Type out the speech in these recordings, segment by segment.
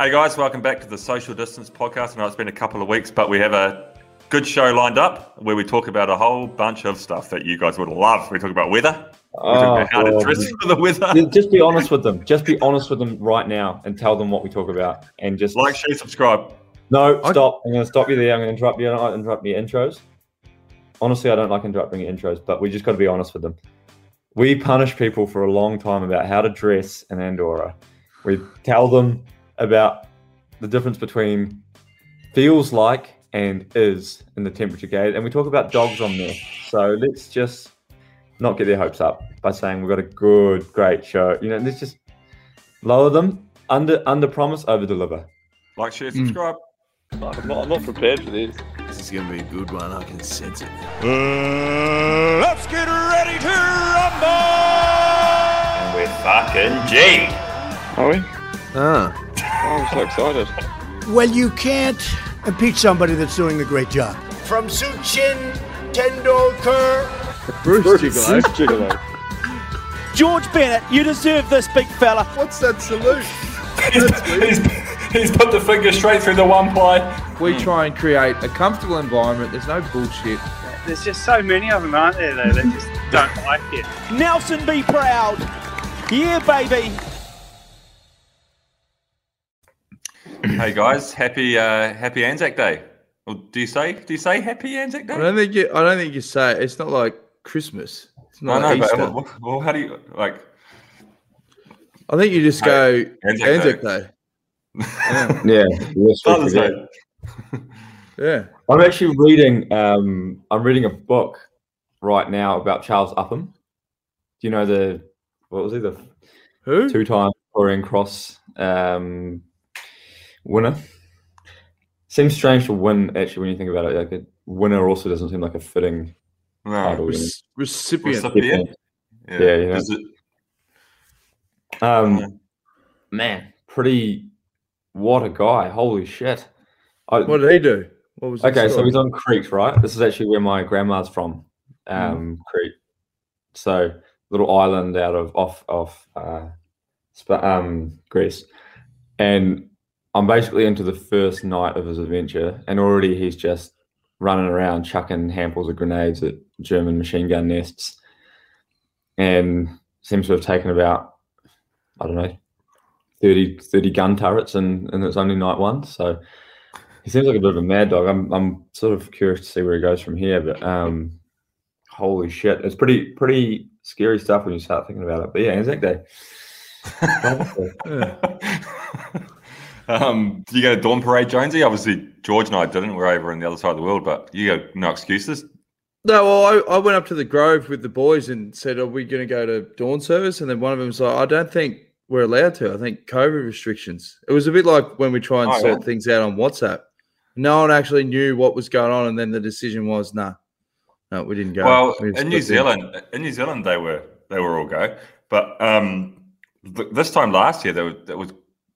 Hey guys, welcome back to the Social Distance Podcast. I know it's been a couple of weeks, but we have a good show lined up where we talk about a whole bunch of stuff that you guys would love. We talk about weather. We talk Oh, about how to oh, dress for the weather. Just- Just be honest with them. Just be honest with them right now and tell them what we talk about. And just Like, share, subscribe. no, stop. I'm going to stop you there. I'm going to interrupt you. I don't like interrupting your intros. Honestly, I don't like interrupting your intros, but we just got to be honest with them. We punish people for a long time about how to dress in Andorra. We tell them about the difference between feels like and is in the temperature gauge, and we talk about dogs on there. So let's just not get their hopes up by saying we've got a good, great show. You know, let's just lower them, under under promise, over deliver. Like, share, Mm. subscribe. I'm not, I'm not prepared for this. This is gonna be a good one. I can sense it. let's get ready to rumble! And we're fucking G. Are we? Ah, Oh, Oh, I'm so excited. Well, you can't impeach somebody that's doing a great job. From Sachin Tendulkar. Bruce, Gigolo. Gigolo. George Bennett, you deserve this, big fella. What's that salute? he's, he's put the finger straight through the one play. We try and create a comfortable environment. There's no bullshit. There's just so many of them, aren't there, though, that just don't like it. Nelson, be proud. Yeah, baby. Hey guys, happy uh, happy Anzac Day. Or do you say do you say happy Anzac Day? I don't think you. I don't think you say it. It's not like Christmas. It's I know, like but Easter. well, well, how do you like? I think you just go Anzac Anzac Day. Day. Yeah. Yeah, yes, Father's. Day. yeah. I'm actually reading. Um, I'm reading a book right now about Charles Upham. Do you know the what was he the Who? two-time Victorian Cross um, winner? Seems strange to win actually when you think about it. Like a winner also doesn't seem like a fitting No. title. you know? Rec- recipient. Recipient. Yeah, yeah. Is it, Um, man, pretty. What a guy! Holy shit! I, What did he do? What was? the Okay, so he's on Crete, right? This is actually where my grandma's from, um, Crete. So little island out of off off uh, um, Greece, and I'm basically into the first night of his adventure, and already he's just running around chucking handfuls of grenades at German machine gun nests, and seems to have taken about I don't know 30, 30 gun turrets and in its only night one. So he seems like a bit of a mad dog. I'm I'm sort of curious to see where he goes from here, but um, holy shit, it's pretty pretty scary stuff when you start thinking about it. But yeah, Anzac Day. um, do you go to Dawn Parade, Jonesy? Obviously, George and I didn't. We're over on the other side of the world, but you go no excuses. No, well, I, I went up to the Grove with the boys and said, "Are we going to go to dawn service?" And then one of them was like, "I don't think we're allowed to. I think COVID restrictions." It was a bit like when we try and Oh, sort yeah. things out on WhatsApp. No one actually knew what was going on, and then the decision was, "Nah, no, we didn't go." Well, We in New Zealand, in New Zealand, they were they were all go, but um, th- this time last year, there was, there was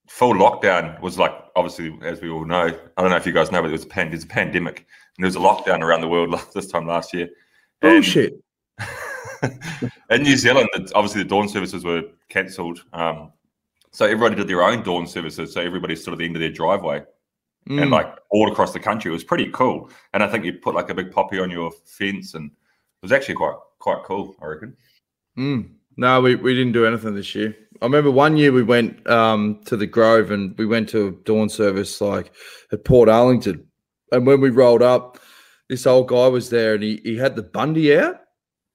full lockdown. Was like obviously, as we all know, I don't know if you guys know, but it was a pan- it's a pandemic, and there was a lockdown around the world this time last year. And- bullshit. in New Zealand, obviously the dawn services were cancelled. Um, so everybody did their own dawn services. So everybody stood at the end of their driveway and Mm. like all across the country. It was pretty cool. And I think you put like a big poppy on your fence, and it was actually quite quite cool. I reckon. Mm. No, we, we didn't do anything this year. I remember one year we went um, to the Grove and we went to a dawn service like at Portarlington. And when we rolled up, this old guy was there and he, he had the Bundy out.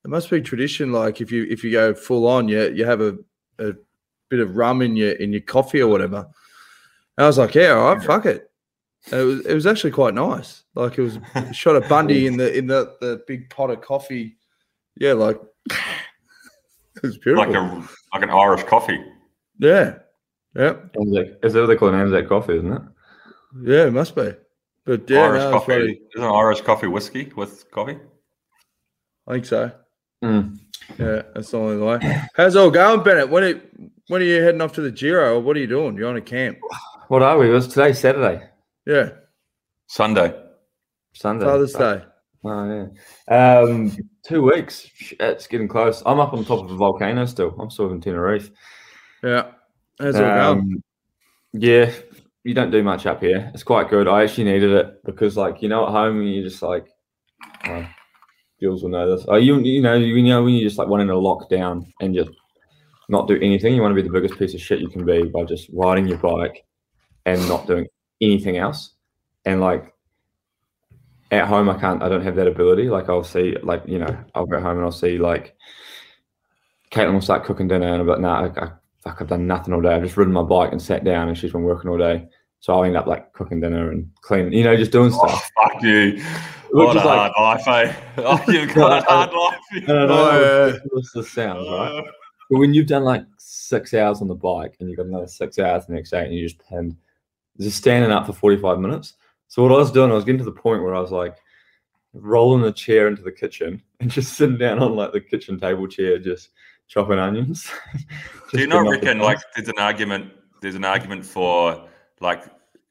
It must be tradition, like if you if you go full on, you you have a, a bit of rum in your in your coffee or whatever. And I was like, yeah, all right, fuck it. And it was it was actually quite nice. Like it was shot a Bundy in the in the, the big pot of coffee. Yeah, like it was beautiful. Like a like an Irish coffee. Yeah. Yep. Anzac. Is that what they call an Anzac coffee, isn't it? Yeah, it must be. But yeah, Irish no, coffee. really- Isn't Irish coffee whiskey with coffee? I think so. Mm. Yeah, that's the only way. How's it all going, Bennett? When are, when are you heading off to the Giro or what are you doing? You're on a camp. What are we? It was today Saturday, Yeah. Sunday. Sunday. Father's Day. Oh yeah. Um, two weeks. It's getting close. I'm up on top of a volcano still. I'm still in Tenerife. Yeah. How's it? Um, yeah, you don't do much up here. It's quite good. I actually needed it because, like, you know, at home you're just like, uh, Jules will know this. Oh, you you know you know when you just like wanting to lock down and just not do anything. You want to be the biggest piece of shit you can be by just riding your bike and not doing anything else. And like at home, I can't. I don't have that ability. Like I'll see, like you know, I'll go home and I'll see like Caitlin will start cooking dinner, and I'm like, nah, I, I, fuck, I've done nothing all day. I've just ridden my bike and sat down, and she's been working all day. So I'll end up like cooking dinner and cleaning, you know, just doing stuff. Oh, fuck you. Which What a like- hard life, eh? Oh, you've got a hard life. Oh, no, yeah. this- this sounds right. But when you've done like six hours on the bike and you've got another six hours the next day and you just pinned, just standing up for 45 minutes. So what I was doing, I was getting to the point where I was like rolling the chair into the kitchen and just sitting down on like the kitchen table chair, just chopping onions. Do you Just not getting up the reckon like there's an argument there's an argument for like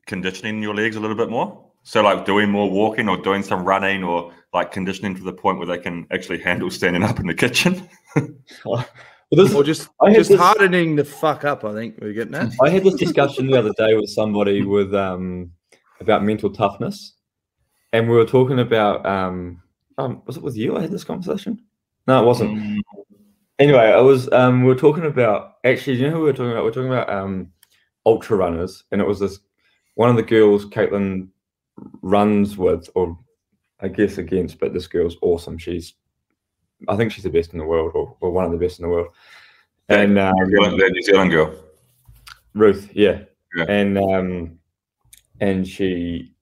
conditioning your legs a little bit more? So like doing more walking or doing some running or like conditioning to the point where they can actually handle standing up in the kitchen? Well, this- Or just I just this- hardening the fuck up. I think we're getting at. I had this discussion the other day with somebody with um about mental toughness, and we were talking about um, um was it with you? I had this conversation. No, it wasn't. Anyway, I was um we were talking about actually. You know who we were talking about? We are talking about um ultra runners, and it was this one of the girls Caitlin runs with, or I guess against, but this girl's awesome. She's I think she's the best in the world, or, or one of the best in the world. And um, New Zealand, New Zealand girl. Ruth, yeah. Yeah. And um and she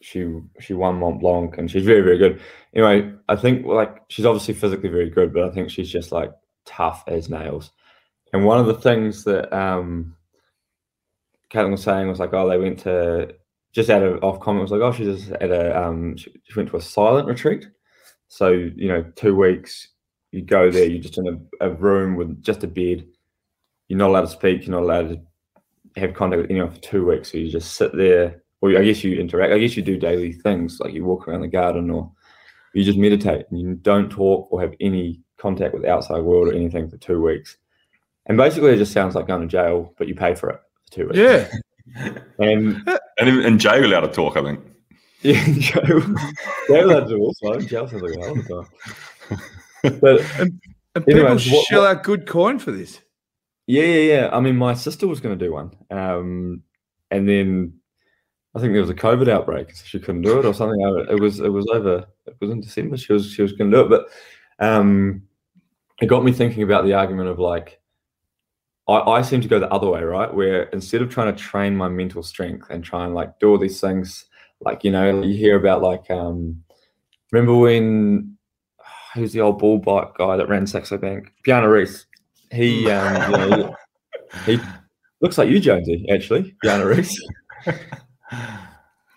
she she won Mont Blanc and she's very, very good. Anyway, I think like she's obviously physically very good, but I think she's just like tough as nails. And one of the things that um Caitlin was saying was like, oh, they went to just out of off comment was like, oh, she's just at a um she, she went to a silent retreat. So, you know, two weeks, you go there, you're just in a, a room with just a bed. You're not allowed to speak, you're not allowed to have contact with anyone for two weeks. So you just sit there, or I guess you interact. I guess you do daily things like you walk around the garden, or you just meditate and you don't talk or have any contact with the outside world or anything for two weeks. And basically, it just sounds like going to jail, but you pay for it for two weeks. Yeah. And And even in jail allowed to talk, I think. yeah, jail. Jail allowed to do also. Jail sounds like a hell of a time. But And people Anyways, what- shell what- out good coin for this. Yeah, yeah, yeah. I mean, my sister was going to do one, um, and then I think there was a COVID outbreak, so she couldn't do it or something. It was it was over. It was in December. She was she was going to do it, but um, it got me thinking about the argument of like, I, I seem to go the other way, right? Where instead of trying to train my mental strength and try and like do all these things, like you know, you hear about like, um, remember when who's the old bull bike guy that ran Saxo Bank, Bjarne Riis. He, um, you know, he looks like you, Jonesy, actually, Bjarne Riis.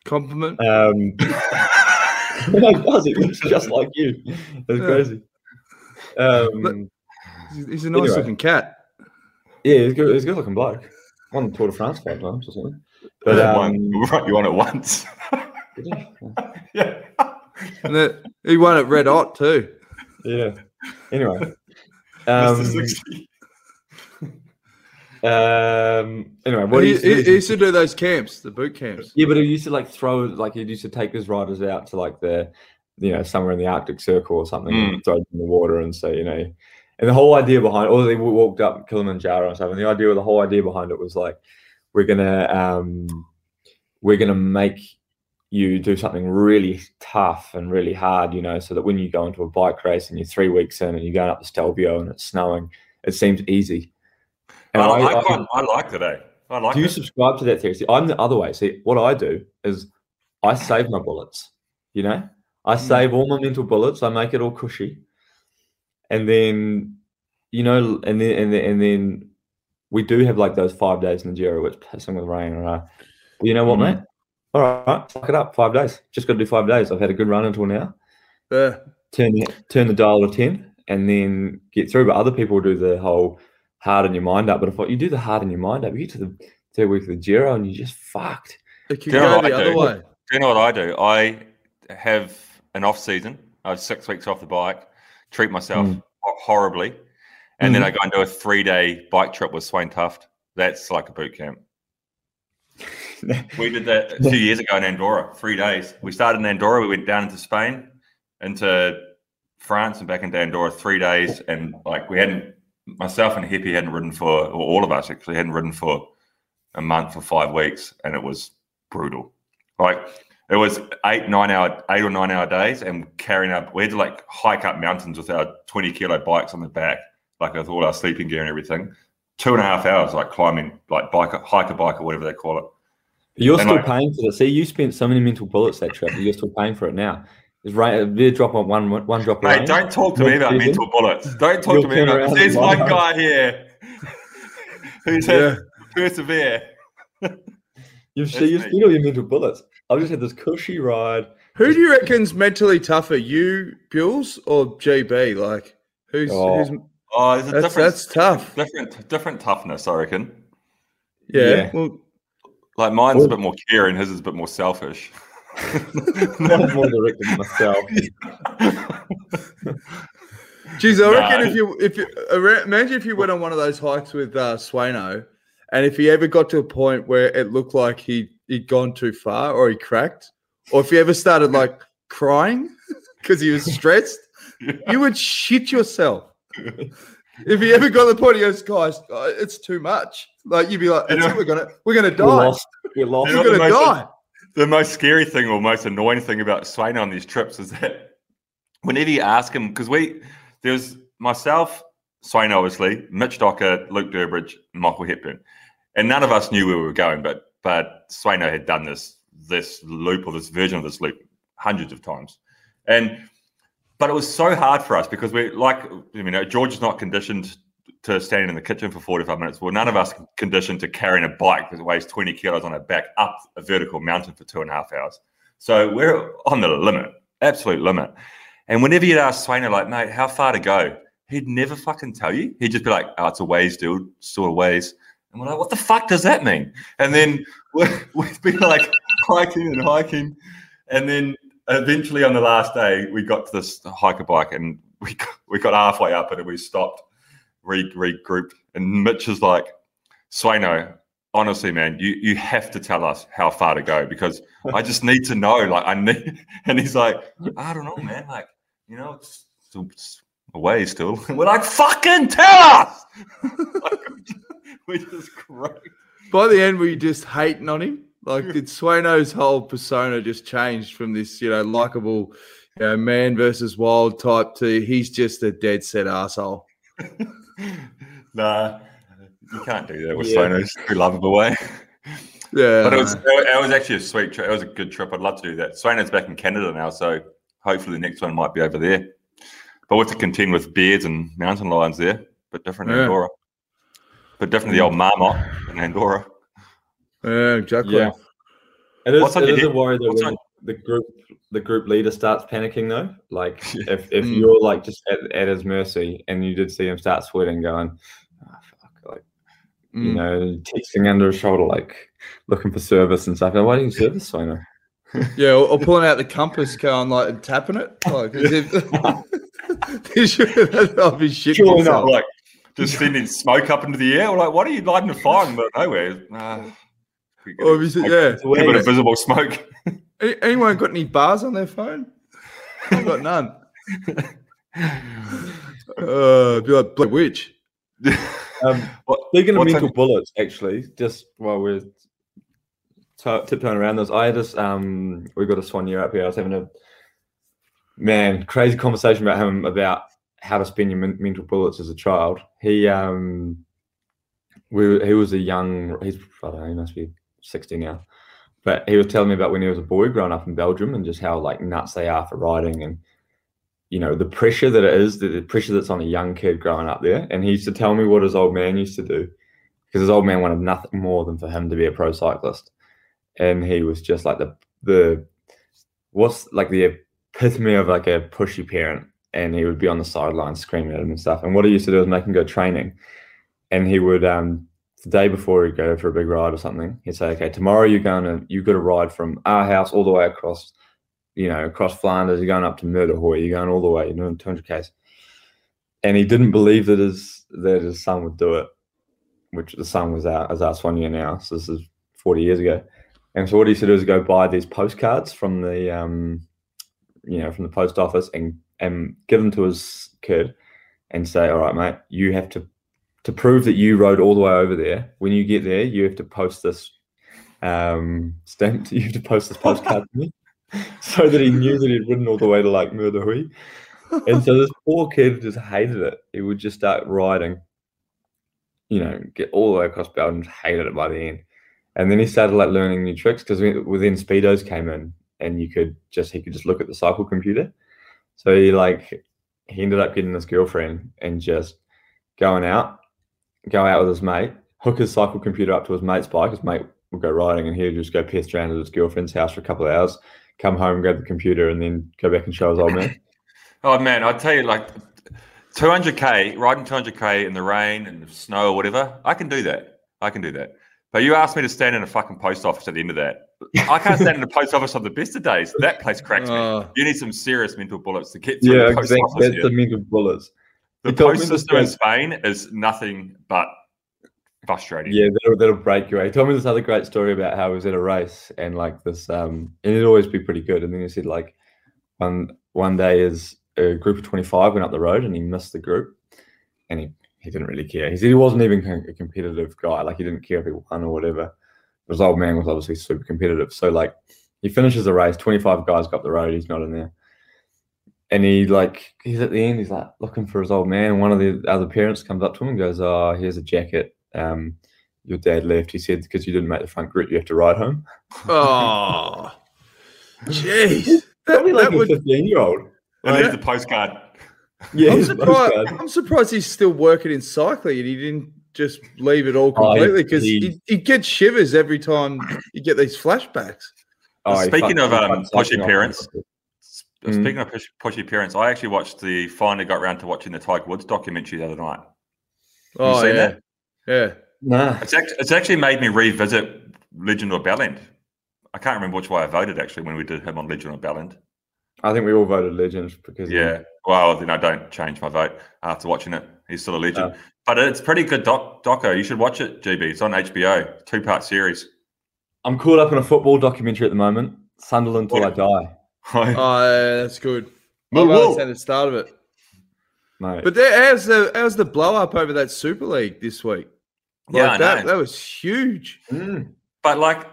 Compliment. Um, no, he does. He looks just like you. It's Yeah. crazy. Um, He's, he's a nice anyway. looking cat. yeah, he's good. He's a good looking bloke. Won the Tour de France five times or something. But you, um, won, you won it once. yeah. And that, he won it red hot too. yeah. Anyway, um, 60. Um, anyway, what he, he, he, used to do those camps, the boot camps. Yeah, but he used to like throw like he used to take his riders out to like the you know somewhere in the Arctic Circle or something and throw them in the water and say you know, and the whole idea behind or they walked up Kilimanjaro and stuff, and the idea the whole idea behind it was like we're gonna um we're gonna make you do something really tough and really hard, you know, so that when you go into a bike race and you're three weeks in and you're going up the Stelvio and it's snowing, it seems easy. I, And I, quite, I like today. I like do you subscribe to that theory? See, I'm the other way. See, what I do is I save my bullets. You know, I Hmm. save all my mental bullets. I make it all cushy, and then, you know, and then and then, and then we do have like those five days in the Giro, which pissing with rain. Or, uh, you know what, Mhm. mate? All right, fuck it up. Five days. Just got to do five days. I've had a good run until now. Yeah. Turn turn the dial to ten, and then get through. But other people do the whole harden your mind up. But if what you do the harden your mind up, you get to the third week of the Giro and you're just fucked. It could Do you know go what the I other do? way. Do you know what I do? I have an off season. I have six weeks off the bike, treat myself Mm. horribly, and then I go and do a three day bike trip with Svein Tuft. That's like a boot camp. We did that two years ago in Andorra, three days. We started in Andorra, we went down into Spain, into France, and back into Andorra, three days. And like we hadn't, myself and Hippie hadn't ridden for, or all of us actually hadn't ridden for a month or five weeks, and it was brutal. Like it was eight, nine hour, eight or nine hour days, and carrying up. We had to like hike up mountains with our twenty kilo bikes on the back, like with all our sleeping gear and everything. Two and a half hours, like climbing, like bike, hike a bike or whatever they call it. You're And still like- paying for it. See, you spent so many mental bullets that trip. You're still paying for it now. Is right? Uh, a bit drop on one one drop. of Mate, don't talk to me about Mid-season. mental bullets. Don't talk You'll to me turn about. around There's one lie. guy here who's had Yeah. persevere. You've, That's you've me. spent all your mental bullets. I've just had this cushy ride. Who do you reckon's mentally tougher, you, Bills, or GB? Like, who's, Oh. who's Oh, there's a that's, different, that's tough. different, different toughness. I reckon. Yeah. Yeah. Well, Like mine's Well- a bit more caring, his is a bit more selfish. I'm more directed at myself. geez, I Nah. reckon if you if you imagine if you went on one of those hikes with uh, Swano, and if he ever got to a point where it looked like he he'd gone too far or he cracked, or if he ever started like crying because he was stressed, you would shit yourself. If he ever got to the point, he goes, "Guys, uh, it's too much." Like you'd be like, That's it, "We're gonna, we're gonna We're die. lost. We're lost. You We're gonna the most- die." The most scary thing or most annoying thing about Svein on these trips is that whenever you ask him, because we there's myself, Svein obviously, Mitch Docker, Luke Durbridge, Michael Hepburn, and none of us knew where we were going, but but Swaino had done this this loop or this version of this loop hundreds of times, and but it was so hard for us because we like you know George is not conditioned to standing in the kitchen for 45 minutes. Well, none of us conditioned to carrying a bike that weighs 20 kilos on our back up a vertical mountain for two and a half hours. So we're on the limit, absolute limit. And whenever you'd ask Swainer, like, mate, how far to go? He'd never fucking tell you. He'd just be like, oh, it's a ways, dude, sort of ways. And we're like, what the fuck does that mean? And then we- we've been like hiking and hiking. And then eventually on the last day, we got to this hiker bike and we got, we got halfway up it and we stopped, re- regrouped. And Mitch is like, Swano, honestly, man, you, you have to tell us how far to go because I just need to know. Like, I need, and he's like, I don't know, man. Like, you know, it's, it's a way still. And we're like, fucking tell us. like, we just croaked. By the end, were you just hating on him? Like, did Swano's whole persona just changed from this, you know, likable, you know, man versus wild type to he's just a dead set asshole? nah, you can't do that with Yeah. Swano. It's too lovable way. Yeah, But it was it was actually a sweet trip. It was a good trip. I'd love to do that. Swano's back in Canada now, so hopefully the next one might be over there. But with to contend with beards and mountain lions there, but different in Yeah. Andorra. But different the old mm. marmot in Andorra. yeah, exactly. Yeah. It is, What's on it your is a worry that What's when on- the group the group leader starts panicking though. Like if, if Mm. you're like just at, at his mercy and you did see him start sweating, going, oh, fuck, like you Mm. know, texting under his shoulder, like looking for service and stuff. Like, Why do you service Sona? Yeah, or, or pulling out the compass, going like and tapping it, like as if I'll be shit. Surely myself. Like just sending smoke up into the air. We're like, what are you lighting a fire in the middle of nowhere? Nah, we get Or a is it, yeah. It's weird. a bit of visible smoke. Anyone got any bars on their phone? I've got none. Uh, be like Black Witch. Um, What- speaking of mental on- bullets, actually, just while we're t- tiptoeing around this, I just um, we got a soigneur up here. I was having a man crazy conversation about him about how to spend your men- mental bullets as a child. He um, we he was a young. He's I don't know. He must be sixty now. But he was telling me about when he was a boy growing up in Belgium and just how like nuts they are for riding and you know the pressure that it is, the, pressure that's on a young kid growing up there. And he used to tell me what his old man used to do because his old man wanted nothing more than for him to be a pro cyclist, and he was just like the the what's like the epitome of like a pushy parent. And he would be on the sidelines screaming at him and stuff. And what he used to do was make him go training, and he would um the day before he'd go for a big ride or something, he'd say, "Okay, tomorrow you're going to you've got to ride from our house all the way across, you know, across Flanders. You're going up to Mur de Huy. You're going all the way. You're doing 200 k's." And he didn't believe that his that his son would do it, which the son was out as our soigneur now. So this is 40 years ago, And so what he said was go buy these postcards from the um, you know, from the post office and and give them to his kid and say, All right, mate, you have to to prove that you rode all the way over there. When you get there, you have to post this um stamp you have to post this postcard to me. So that he knew that he'd ridden all the way to like Mur de Huy. And so this poor kid just hated it. He would just start riding, you know, get all the way across Belgium, hated it by the end. And then he started like learning new tricks because within speedos came in, and you could just he could just look at the cycle computer. So he like he ended up getting this girlfriend and just going out, go out with his mate, hook his cycle computer up to his mate's bike. His mate would go riding, and he would just go pest around at his girlfriend's house for a couple of hours, come home, grab the computer, and then go back and show his old man. Oh man, I tell you, like 200k riding 200k in the rain and the snow or whatever, I can do that. I can do that. But you asked me to stand in a fucking post office at the end of that. I can't stand in a post office on the best of days. That place cracks me. Oh. You need some serious mental bullets to get through yeah, the post exactly. office. That's here. the mental bullets. The He post system in Spain is nothing but frustrating. Yeah, that'll, that'll break you. He told me this other great story about how he was at a race and like this, um, and it'd always be pretty good. And then he said like one one day his a group of twenty five went up the road and he missed the group, and he he didn't really care. He said he wasn't even a competitive guy. Like he didn't care if he won or whatever. His old man was obviously super competitive. So like he finishes the race, twenty five guys go up the road. He's not in there. And he like he's at the end. He's like looking for his old man. And one of the other parents comes up to him and goes, "Oh, here's a jacket. Um, your dad left. He said because you didn't make the front group, you have to ride home." Oh, jeez. That, Probably like that a would, fifteen year old. And leave the postcard. Yeah, I'm surprised. postcard. I'm surprised he's still working in cycling and he didn't just leave it all Oh, completely because he- he, he gets shivers every time you get these flashbacks. Oh, Speaking fucked- of, he um, fucked pushy something Mm. Speaking of push, pushy parents, I actually watched the finally got around to watching the Tiger Woods documentary the other night. Oh, seen yeah. that? Yeah. Nah, It's actually, it's actually made me revisit Legend of Bellend. I can't remember which way I voted actually when we did him on Legend of Bellend. I think we all voted Legend because of- Yeah. Well, then I don't change my vote after watching it. He's still a legend. Oh. But it's pretty good doc, doco. You should watch it, GB. It's on HBO, two part series. I'm caught up in a football documentary at the moment. Sunderland till I die, Oh, yeah, that's good. Whoa, I've whoa. the start of it. No. But there, how's the how's the blow up over that Super League this week? Like Yeah, I that, know. that was huge. Mm. But like,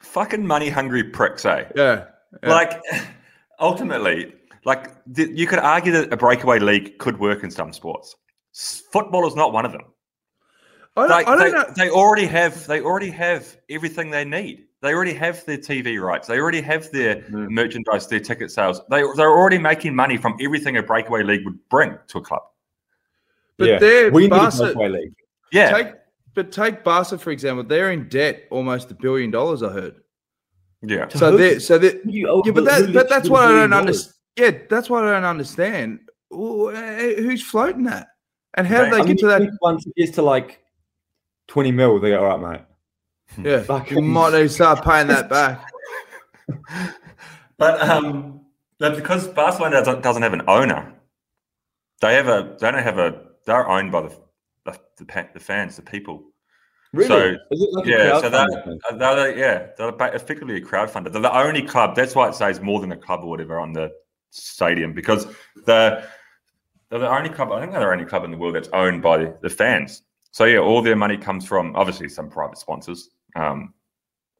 fucking money hungry pricks, eh? Yeah. Yeah. Like, ultimately, like th- you could argue that a breakaway league could work in some sports. S- Football is not one of them. I don't, Like, I don't they, know. they already have they already have everything they need. They already have their TV rights. They already have their Mm. merchandise, their ticket sales. They they're already making money from everything a breakaway league would bring to a club. But yeah, they're we need a breakaway league. Yeah, Take, but take Barca for example. They're in debt almost a billion dollars. I heard. yeah. So they so that You- yeah, but who that but that's what I do don't understand. Yeah, that's what I don't understand. Who's floating that? And how did They- they I get to that? Once it gets to like twenty mil, they go, all right, mate. Yeah, Fuck. you might need to start paying that back. But um, but because Barcelona doesn't, doesn't have an owner, they have a they don't have a they're owned by the the, the, the fans, the people. Really? So, Is it like a Yeah, so crowdfunding that uh, they're, yeah, they're effectively a crowdfunder. They're the only club. That's why it says more than a club or whatever on the stadium because the they're the only club. I think they're the only club in the world that's owned by the fans. So yeah, all their money comes from obviously some private sponsors, um,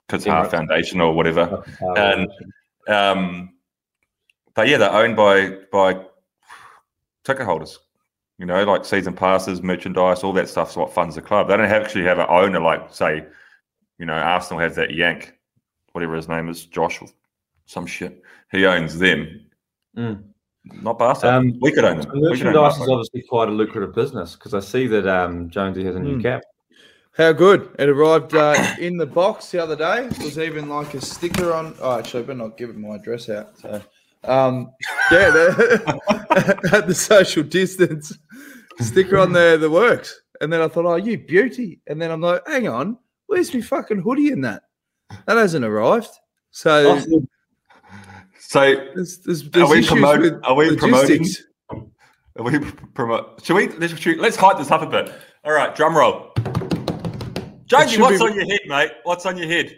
Qatar Emirates. Foundation or whatever. Fucking and- Um, but yeah, they're owned by by ticket holders. You know, like season passes, merchandise, all that stuff's what funds the club. They don't have, actually have an owner like, say, you know, Arsenal has that Yank, whatever his name is, Josh or some shit. He owns them, Mm. not Barca. Um, we could own them. So We own merchandise is obviously quite a lucrative business because I see that um, Jonesy has a new Hmm. cap. How good! It arrived uh, in the box the other day. It was even like a sticker on. Oh, actually, I better not give my address out. So, um, yeah, the, at the social distance sticker on there, the works. And then I thought, oh, you beauty. And then I'm like, hang on, where's my fucking hoodie in that? That hasn't arrived. So So there's, there's, there's are we, promote, are we promoting? Are we promote? Should we? Let's, should let's hype this up a bit. All right, drum roll. Jonesy, what's be- on your head, mate? What's on your head?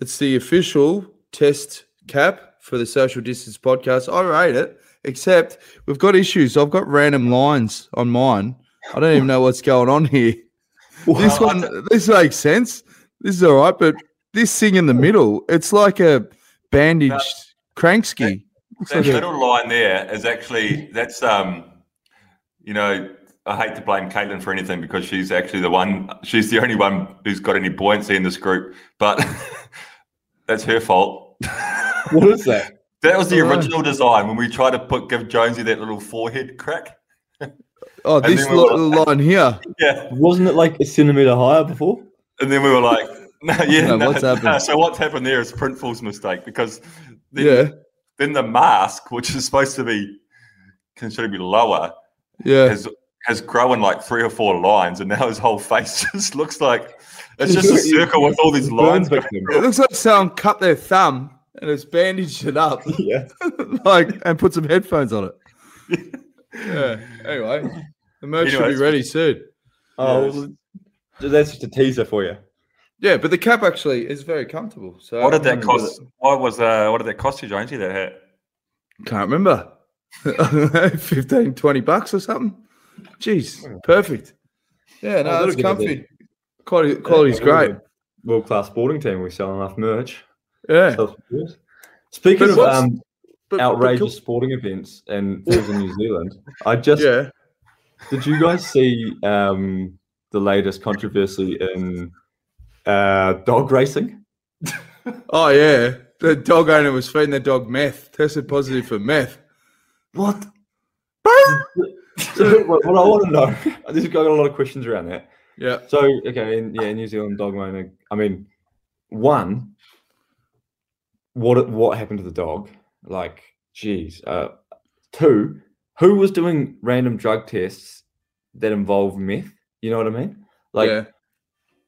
It's the official test cap for the social distance podcast. I rate it, except we've got issues. I've got random lines on mine. I don't even know what's going on here. This one, this makes sense. This is all right, but this thing in the middle, it's like a bandaged crankski. Looks That like a- middle line there is actually that's um, you know, I hate to blame Caitlin for anything because she's actually the one. She's the only one who's got any buoyancy in this group, but that's her fault. What is that? That was the Alright. original design when we tried to put give Jonesy that little forehead crack. oh, and this we were- line here. Yeah, Wasn't it like a centimeter higher before? and then we were like, no, yeah, No, no, what's happened? no. So what's happened there is Printful's mistake because then, Yeah, then the mask, which is supposed to be considered to be lower, yeah. has has grown like three or four lines, and now his whole face just looks like it's just a circle with all these lines. Burn going victim. It looks like someone cut their thumb and it's bandaged it up, Yeah. like and put some headphones on it. Yeah. Anyway, the merch should be ready soon. Oh, well, that's just a teaser for you. Yeah, but the cap actually is very comfortable. So What did that I'm happy with cost? What was uh, what did that cost you, Jonesy? That hat? Can't remember. I 15, 20 bucks or something. Jeez, perfect. Yeah, no, that'll that's a comfy. Quality, quality's great. World class sporting team. We sell enough merch. Yeah. Speaking But of um, But, but outrageous cool- sporting events and things in New Zealand, I just yeah. did you guys see um, the latest controversy in uh, dog racing? Oh yeah. The dog owner was feeding the dog meth. Tested positive for meth. What? So, what, what I want to know, this has got a lot of questions around that. Yeah. So, okay, in, yeah, New Zealand dog owner. I mean, one, what what happened to the dog? Like, geez. Uh, two, who was doing random drug tests that involve meth? You know what I mean? Like, yeah.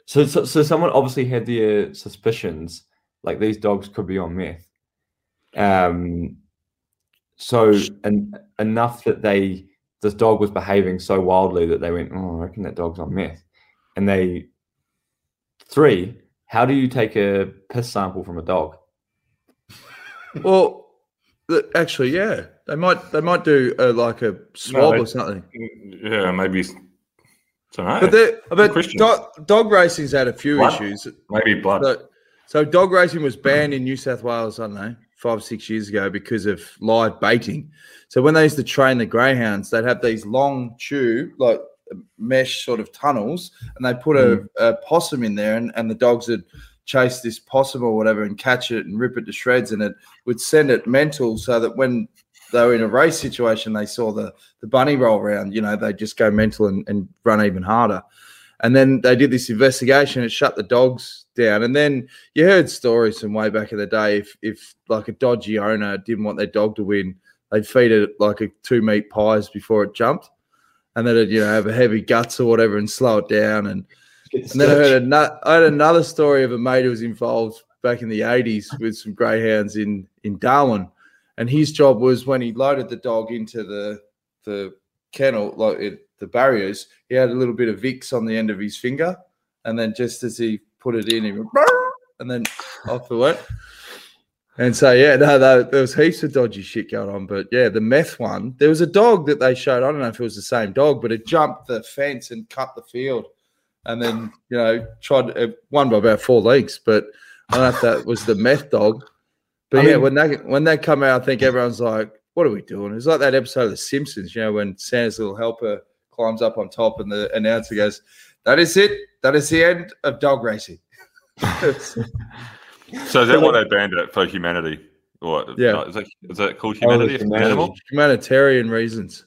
so, so, so someone obviously had their suspicions, like these dogs could be on meth. Um, so and enough that they this dog was behaving so wildly that they went, oh, I reckon that dog's on meth, and they three. How do you take a piss sample from a dog? Well, actually, yeah. They might they might do uh, like a swab they- or something. Yeah, maybe. Don't. But they, but question. dog, dog racing's had a few Blood? issues. maybe blood. So, so dog racing was banned in New South Wales, I don't know, five, six years ago because of live baiting. So when they used to train the greyhounds, they'd have these long tube, like mesh sort of tunnels, and they put a, mm. a possum in there, and, and the dogs would chase this possum or whatever and catch it and rip it to shreds, and it would send it mental so that when they were in a race situation, they saw the, the bunny roll around, you know, they just go mental and, and run even harder. And then they did this investigation. It shut the dogs down. And then you heard stories from way back in the day. If if like a dodgy owner didn't want their dog to win, they'd feed it like a two meat pies before it jumped, and then it'd you know have a heavy guts or whatever and slow it down. And and then I heard another I heard another story of a mate who was involved back in the eighties with some greyhounds in in Darwin, and his job was when he loaded the dog into the the kennel like it, the barriers, he had a little bit of Vicks on the end of his finger, and then just as he put it in, and then off it went. And so yeah, no, there was heaps of dodgy shit going on. But yeah, the meth one, there was a dog that they showed. I don't know if it was the same dog, but it jumped the fence and cut the field, and then you know tried it won by about four lengths. But I don't know if that was the meth dog. But I yeah, mean- when they when that come out, I think everyone's like, "What are we doing?" It's like that episode of The Simpsons, you know, when Santa's little helper climbs up on top, and the announcer goes, "That is it. That is the end of dog racing." So is that why they banned it for humanity? Or Yeah. no, is that is that called Oh, humanity? it's if it's an humanity. animal? Humanitarian reasons.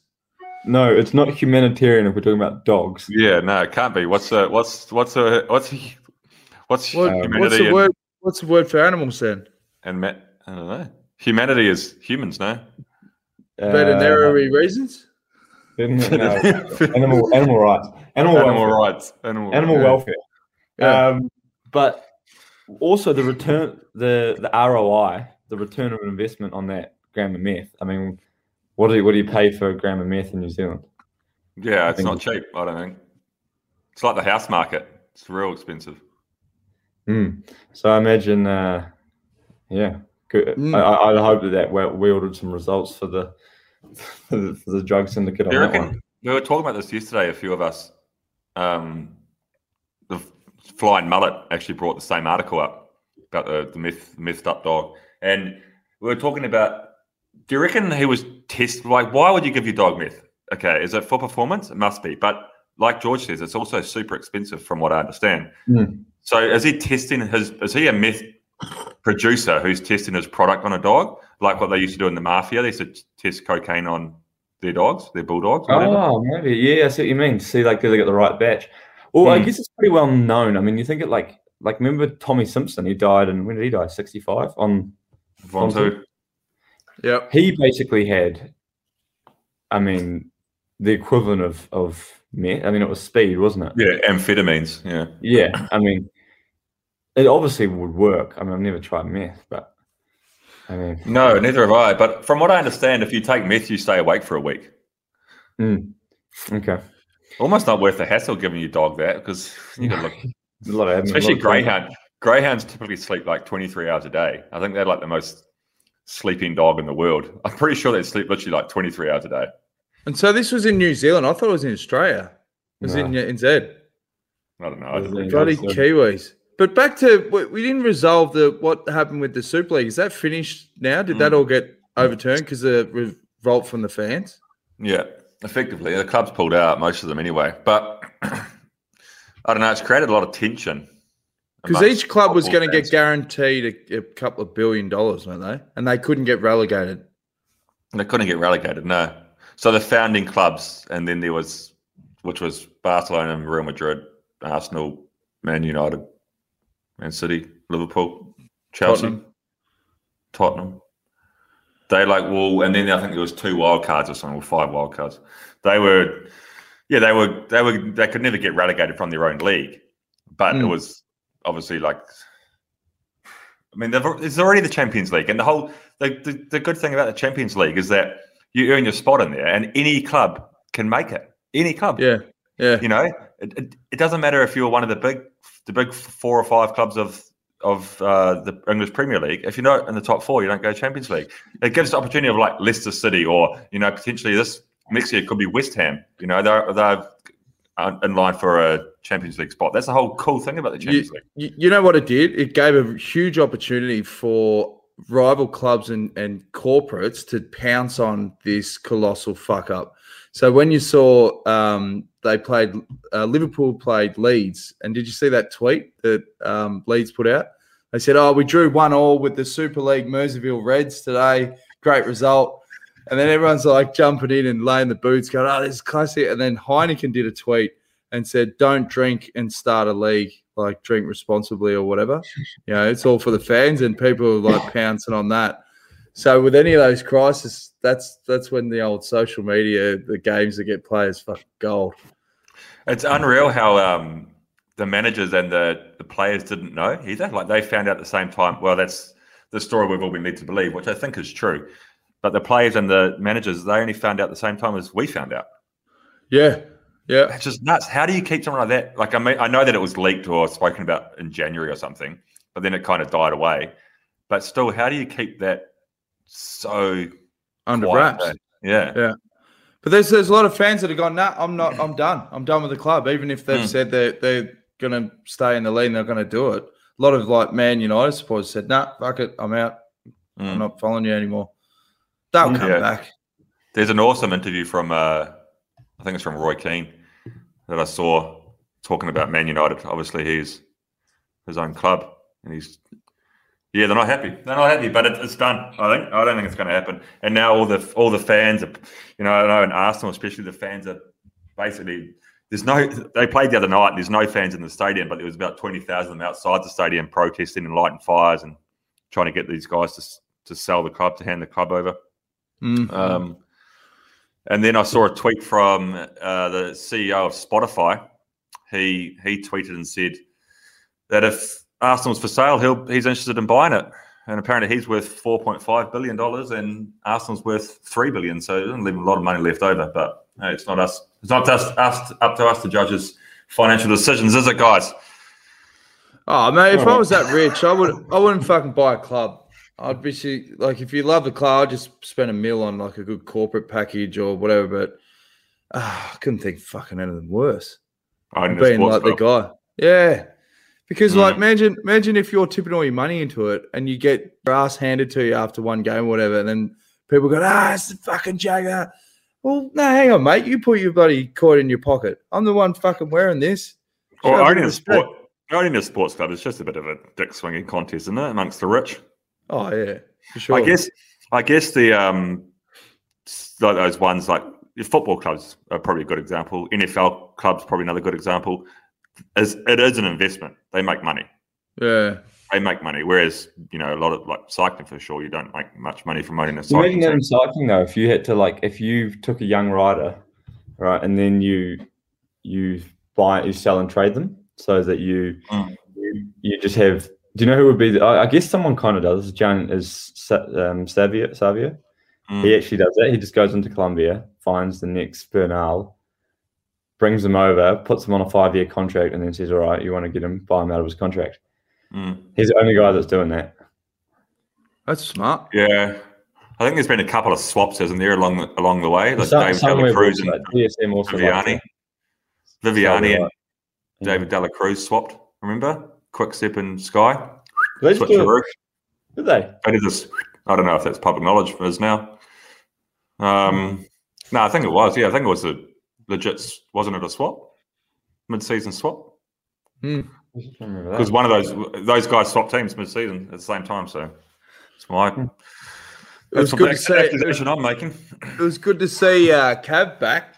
No, it's not humanitarian if we're talking about dogs. Yeah, no, it can't be. What's the what's what's the what's what's What, humanity what's the and, word? What's the word for animals then? and ma- I don't know. Humanity is humans, no? Veterinary reasons. Uh, no, animal animal rights, animal, Animal welfare. rights. Animal, animal yeah. welfare. Yeah. Um, but also the return, the the ROI, the return of investment on that gram of meth. I mean, what do you, what do you pay for a gram of meth in New Zealand? Yeah, it's not cheap, I don't think. It's like the house market. It's real expensive. Mm. So I imagine, uh, yeah, good. Mm. I, I, I hope that that we- wielded some results for the for the, the drug syndicate on You that one. we were talking about this yesterday, a few of us. Um, the Flying Mullet actually brought the same article up about the, the myth, mythed up dog. And we were talking about do you reckon he was test like why would you give your dog myth? Okay, is it for performance? It must be. But like George says, it's also super expensive from what I understand. Mm. So is he testing his is he a myth producer who's testing his product on a dog? Like what they used to do in the mafia? They used to test cocaine on their dogs, their bulldogs. Oh, maybe. Yeah, I see what you mean. See, like, do they get the right batch? Well, I Hmm. guess it's pretty well known. I mean, you think it like, like, remember Tommy Simpson? He died, and when did he die? Sixty-five. On Ventoux. Yep. he basically had, I mean, the equivalent of of meth. I mean, it was speed, wasn't it? Yeah, amphetamines. Yeah. Yeah. I mean, it obviously would work. I mean, I've never tried meth, but I mean, No, neither have I. But from what I understand, if you take meth, you stay awake for a week. mm, okay. Almost not worth the hassle giving your dog that because you got look. A lot of admin, a Especially lot of training. greyhound. Greyhounds typically sleep like twenty three hours a day. I think they're like the most sleeping dog in the world. I'm pretty sure they sleep literally like twenty three hours a day. And so this was in New Zealand. I thought it was in Australia. It was in in Z. I don't know. I don't know. Bloody So- Kiwis. But back to we, we didn't resolve the what happened with the Super League. Is that finished now? Did that Mm. all get overturned because of the revolt from the fans? Yeah, effectively, the club's pulled out most of them anyway. But I don't know. It's created a lot of tension Because each club was going to get guaranteed a, a couple of billion dollars, weren't they? And they couldn't get relegated. They couldn't get relegated, no. So the founding clubs, and then there was, which was Barcelona, Real Madrid, Arsenal, Man United, Man City, Liverpool, Chelsea, Tottenham. Tottenham. They like well, and then I think there was two wild cards or something, or five wild cards. They were, yeah, they were, they were, they could never get relegated from their own league, but it Mm. was obviously like, I mean, they've, it's already the Champions League, and the whole the, the the good thing about the Champions League is that you earn your spot in there, and any club can make it. Any club, Yeah, yeah. you know, it, it, it doesn't matter if you're one of the big the big four or five clubs of of uh, the English Premier League. If you're not in the top four, you don't go Champions League. It gives the opportunity of like Leicester City, or you know, potentially this next year could be West Ham. You know, they're they're in line for a Champions League spot. That's the whole cool thing about the Champions League. You, you know what it did? It gave a huge opportunity for rival clubs and, and corporates to pounce on this colossal fuck up. So when you saw um, they played, uh, Liverpool played Leeds, and did you see that tweet that um, Leeds put out? They said, "Oh, we drew one all with the Super League Merseyside Reds today. Great result." And then everyone's like jumping in and laying the boots, going, "Oh, this is classic." And then Heineken did a tweet and said, "Don't drink and start a league. Like drink responsibly or whatever. You know, it's all for the fans." And people are like pouncing on that. So with any of those crises, that's that's when the old social media, the games that get players fucking gold. It's unreal how um, the managers and the, the players didn't know either. Like they found out at the same time. Well, that's the story we've all been led to believe, which I think is true. But the players and the managers, they only found out at the same time as we found out. Yeah, yeah. It's just nuts. How do you keep something like that? Like I mean, I know that it was leaked or spoken about in January or something, but then it kind of died away. But still, how do you keep that so Under quiet? wraps. Yeah. Yeah. But there's there's a lot of fans that have gone, nah, I'm not, I'm done. I'm done with the club. Even if they've Mm. said they're they're gonna stay in the league and they're gonna do it. A lot of like Man United supporters said, nah, fuck it, I'm out. I'm Mm. not following you anymore. They'll come Yeah. back. There's an awesome interview from uh, I think it's from Roy Keane that I saw talking about Man United. Obviously, he's his own club, and he's yeah, they're not happy. They're not happy, but it, it's done. I think I don't think it's going to happen. And now all the all the fans, are, you know, I know in Arsenal especially, the fans are basically there's no. They played the other night. and There's no fans in the stadium, but there was about twenty thousand of them outside the stadium protesting and lighting fires and trying to get these guys to to sell the club to hand the club over. Mm. Um, and then I saw a tweet from uh, the CEO of Spotify. He he tweeted and said that if Arsenal's for sale, he'll he's interested in buying it. And apparently he's worth four point five billion dollars, and Arsenal's worth three billion. So there's not leaving a lot of money left over. But hey, it's not us. It's not us, us up to us to judge his financial decisions, is it, guys? Oh mate, if I was that rich, I would I wouldn't fucking buy a club. I'd be like, if you love the club, I'd just spend a mil on like a good corporate package or whatever. But ah, I couldn't think of fucking anything worse. I than need being sports like the guy. Yeah. Because like Mm. imagine imagine if you're tipping all your money into it and you get grass handed to you after one game or whatever, and then people go, ah, it's the fucking Jagger. Well, no, hang on, mate. You put your bloody coin in your pocket. I'm the one fucking wearing this. Or bit owning a sport, owning a sports club is just a bit of a dick swinging contest, isn't it, amongst the rich? Oh yeah, for sure. I guess, I guess the um, those ones like your football clubs are probably a good example. NFL clubs probably another good example. Is it is an investment? They make money. Yeah. They make money. Whereas you know a lot of like cycling for sure, you don't make much money from owning a Imagine cycling. that team. in cycling though. If you had to like, if you took a young rider, right, and then you you buy, you sell and trade them, so that you Mm. you, you just have. Do you know who would be? The, I, I guess someone kind of does. Gianni Sa- um, Savio. Savio. Mm. He actually does that. He just goes into Colombia, finds the next Bernal, brings him over, puts him on a five-year contract, and then says, "All right, you want to get him, buy him out of his contract." Mm. He's the only guy that's doing that. That's smart. Yeah, I think there's been a couple of swaps, isn't there, along the, along the way, like Some- David somewhere Dela Cruz and DSM also Viviani. Viviani and David Dela Cruz swapped. Remember, Quick Step and Sky They just do it. Did they? I did this. I don't know if that's public knowledge for us now. Um, no, I think it was. Yeah, I think it was a legit. Wasn't it a swap? Mid-season swap? Hmm. I just remember that. Because one of those those guys swapped teams mid-season at the same time. So it's my. It was good to say. accusation I'm making. It was good to see uh, Cav back.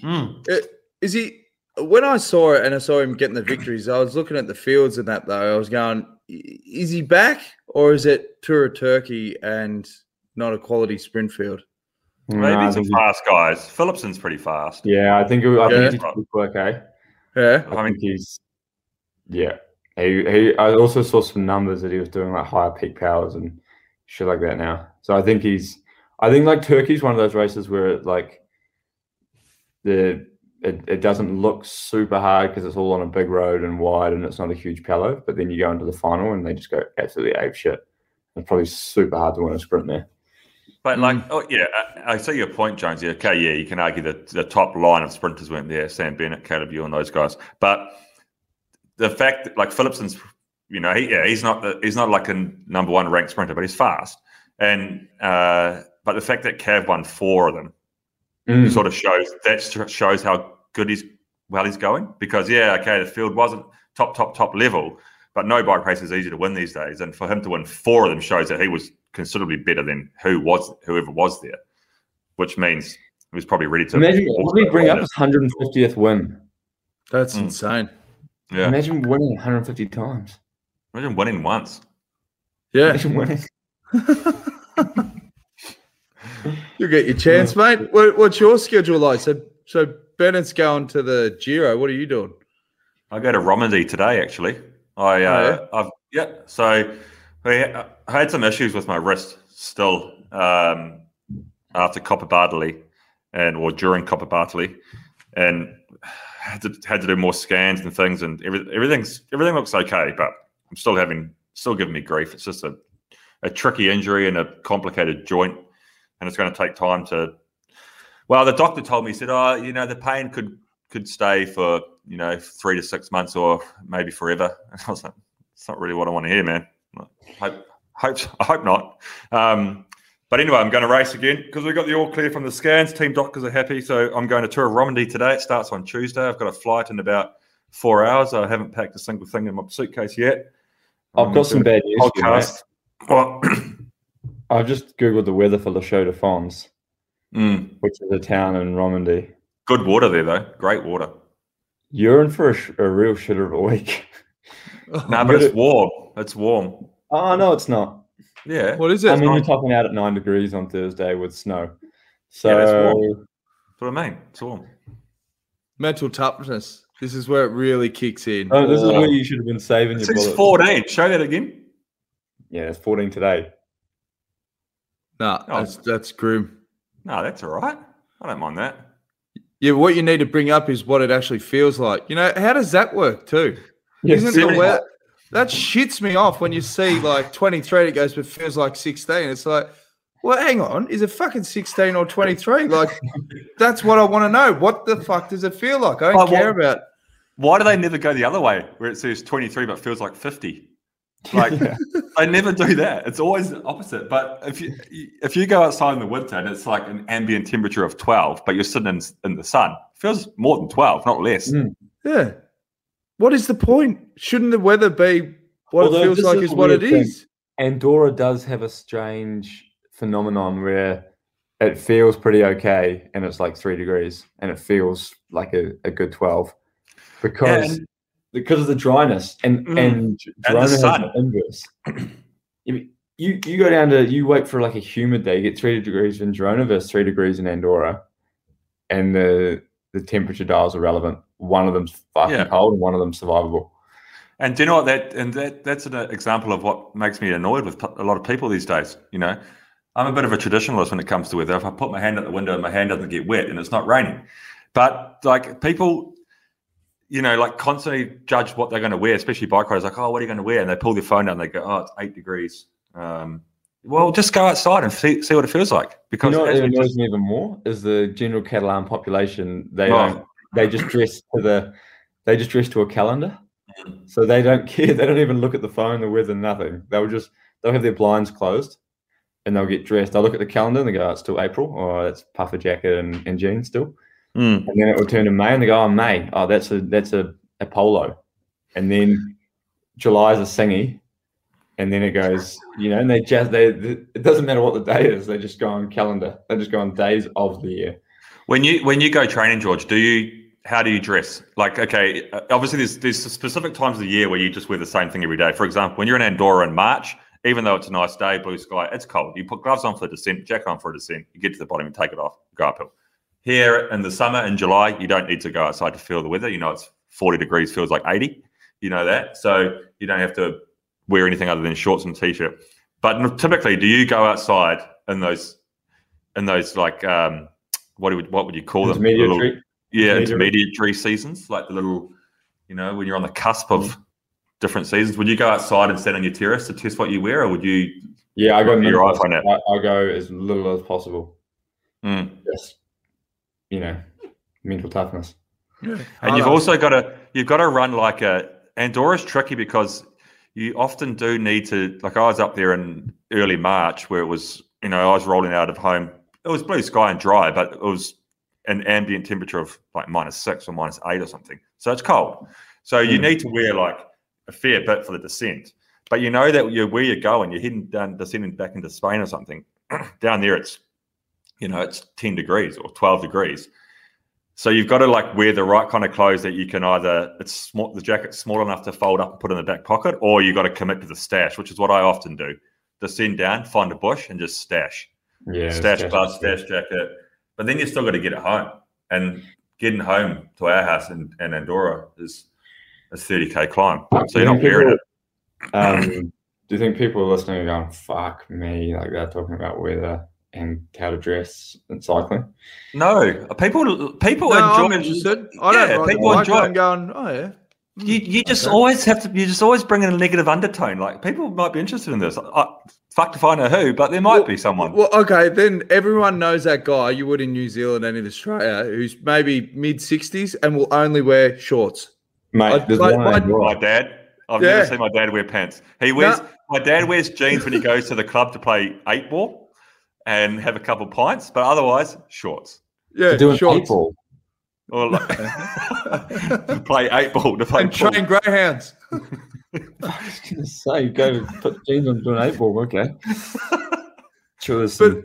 Hmm. Uh, Is he? When I saw it and I saw him getting the victories, I was looking at the fields and that though. I was going, is he back or is it Tour of Turkey and not a quality sprint field? No, Maybe I some think he- fast guys. Philipsen's pretty fast. yeah, I think it, I Yeah. think he's pretty quick, eh? Yeah. I, I mean- think he's yeah. He, he I also saw some numbers that he was doing like higher peak powers and shit like that now. So I think he's I think like Turkey's one of those races where it, like the it, it doesn't look super hard because it's all on a big road and wide and it's not a huge pello, but then you go into the final and they just go absolutely ape shit. It's probably super hard to win a sprint there. But like, oh yeah, I, I see your point, Jonesy. Okay, yeah, you can argue that the top line of sprinters went there: Sam Bennett, Caleb Ewan, those guys. But the fact that like Philipsen's, you know, he, yeah, he's not the, he's not like a number one ranked sprinter, but he's fast. And uh, but the fact that Cav won four of them Mm. sort of shows that shows how good he's well he's going. Because yeah, okay, the field wasn't top top top level, but no bike race is easy to win these days. And for him to win four of them shows that he was considerably better than who was whoever was there, which means he was probably ready to. Imagine what did he bring up his 150th win? That's Mm. insane. Yeah, Imagine winning 150 times. imagine winning once. Yeah. Imagine winning. You'll get your chance, mate. What, what's your schedule like? So, so Bennett's going to the Giro. What are you doing? I go to Romandy today. Actually, I uh, I've yeah. So I had some issues with my wrist still um, after Coppi Bartali and or during Coppi Bartali, and had to had to do more scans and things, and every, everything's everything looks okay, but I'm still having still giving me grief. It's just a a tricky injury and a complicated joint, and it's going to take time to. Well, the doctor told me he said, "Oh, you know, the pain could could stay for you know three to six months or maybe forever." And I was like, "It's not really what I want to hear, man." Hope, hope, I hope not. Um, but anyway, I'm going to race again because we got the all clear from the scans. Team doctors are happy, so I'm going to Tour of Romandy today. It starts on Tuesday. I've got a flight in about four hours. I haven't packed a single thing in my suitcase yet. I've I'm got some bad news. for you, mate. Podcast. Well, I've just googled the weather for La Chaux de Fonds, mm, which is a town in Romandy. good water there though. Great water. You're in for a, sh- a real shitter of a week. No, but it's warm. It's warm. Oh no, it's not. Yeah. What is it? I mean, not- you're topping out at nine degrees on Thursday with snow. So Yeah, that's warm. That's what I mean. It's warm. Mental toughness. This is where it really kicks in. oh, this is where you should have been saving your It's bullets. 14. Show that again. Yeah, it's 14 today. Nah, Oh. that's that's grim. No, that's all right. I don't mind that. Yeah, what you need to bring up is what it actually feels like. You know, how does that work too? Isn't the weather that shits me off when you see like 23 and it goes, but feels like 16. It's like, well, hang on, is it fucking 16 or 23? Like, that's what I want to know. What the fuck does it feel like? I don't Oh, care about. Why do they never go the other way where it says 23 but feels like 50? Like they never do that. It's always the opposite. But if you if you go outside in the winter and it's like an ambient temperature of 12, but you're sitting in, in the sun, it feels more than 12, not less. Mm. Yeah. What is the point? Shouldn't the weather be what Although it feels like is is what it thing. is? Andorra does have a strange phenomenon where it feels pretty okay and it's like three degrees and it feels like a, a good 12 because and- because of the dryness and Mm. and the Girona has sun. the inverse. you, you you go down to you wait for like a humid day, you get three degrees in Girona versus three degrees in Andorra, and the the temperature dials are relevant. One of them's fucking Yeah. cold and one of them's survivable. And do you know what that and that that's an example of what makes me annoyed with a lot of people these days. You know, I'm a bit of a traditionalist when it comes to weather. If I put my hand out the window and my hand doesn't get wet and it's not raining, but like people, you know, like constantly judge what they're going to wear, especially bike riders. Like, oh, what are you going to wear? And they pull their phone out and they go, oh, it's eight degrees. Um, well, just go outside and see, see what it feels like. You Because know what annoys just- me even more is the general Catalan population. They Oh. don't. They just dress to the. They just dress to a calendar, so they don't care. They don't even look at the phone, the weather, nothing. They'll just they'll have their blinds closed, and they'll get dressed. They'll look at the calendar and they go, oh, "It's still April, or it's puffer jacket and, and jeans still." Mm. And then it will turn to May, and they go, "Oh, May. Oh, that's a that's a, a polo," and then July is a singy, and then it goes, you know, and they just they, it doesn't matter what the day is. They just go on calendar. They just go on days of the year. When you when you go training, George, do you how do you dress? Like, okay, uh, obviously there's there's specific times of the year where you just wear the same thing every day. For example, when you're in Andorra in March, even though it's a nice day, blue sky, it's cold. You put gloves on for the descent, jacket on for a descent. You get to the bottom, you take it off, go uphill. Here in the summer in July, you don't need to go outside to feel the weather. You know it's 40 degrees, feels like 80. You know that, so you don't have to wear anything other than shorts and t-shirt. But typically, do you go outside in those in those like um, what would what would you call them? Intermediate Little- treat. Yeah, Intermediary. intermediary seasons, like the little, you know, when you're on the cusp of different seasons. Would you go outside and stand on your terrace to test what you wear, or would you? Yeah, I go. Your iPhone app. I, I go as little as possible. Mm. Just you know, mental toughness. And you've also got to you've got to run like a Andorra's tricky because you often do need to like I was up there in early March where it was you know I was rolling out of home. It was blue sky and dry, but it was an ambient temperature of like minus six or minus eight or something. So it's cold. So you Mm. need to wear like a fair bit for the descent. But you know that you're where you're going, you're heading down descending back into Spain or something. down there it's you know, it's 10 degrees or 12 degrees. So you've got to like wear the right kind of clothes that you can either it's small the jacket's small enough to fold up and put in the back pocket, or you've got to commit to the stash, which is what I often do. Descend down, find a bush, and just stash. Yeah, stash stash gloves, is good. stash jacket. But then you still got to get it home. And getting home to our house in, in Andorra is a 30k climb. So you're not Do wearing it. Um, do you think people are listening are going, "Fuck me," like they're talking about weather and how to dress and cycling? No, people people No, I'm enjoy interested. I don't Yeah, people the bike, enjoy. I'm going, oh yeah. You you just Okay. always have to you just always bring in a negative undertone. Like people might be interested in this. I, fuck if I know who, but there might Well- be someone. Well, okay, then everyone knows that guy you would in New Zealand and in Australia who's maybe mid 60s and will only wear shorts. Mate, I- there's like, one my- my dad. I've Yeah. never seen my dad wear pants. He wears No. my dad wears jeans when he goes to the club to play eight ball and have a couple pints, but otherwise shorts. Yeah, to do an shorts. eight ball. Or like, to play eight ball to play and pool. train greyhounds. I was gonna say, go put jeans on to an eight ball. Okay. Sure, But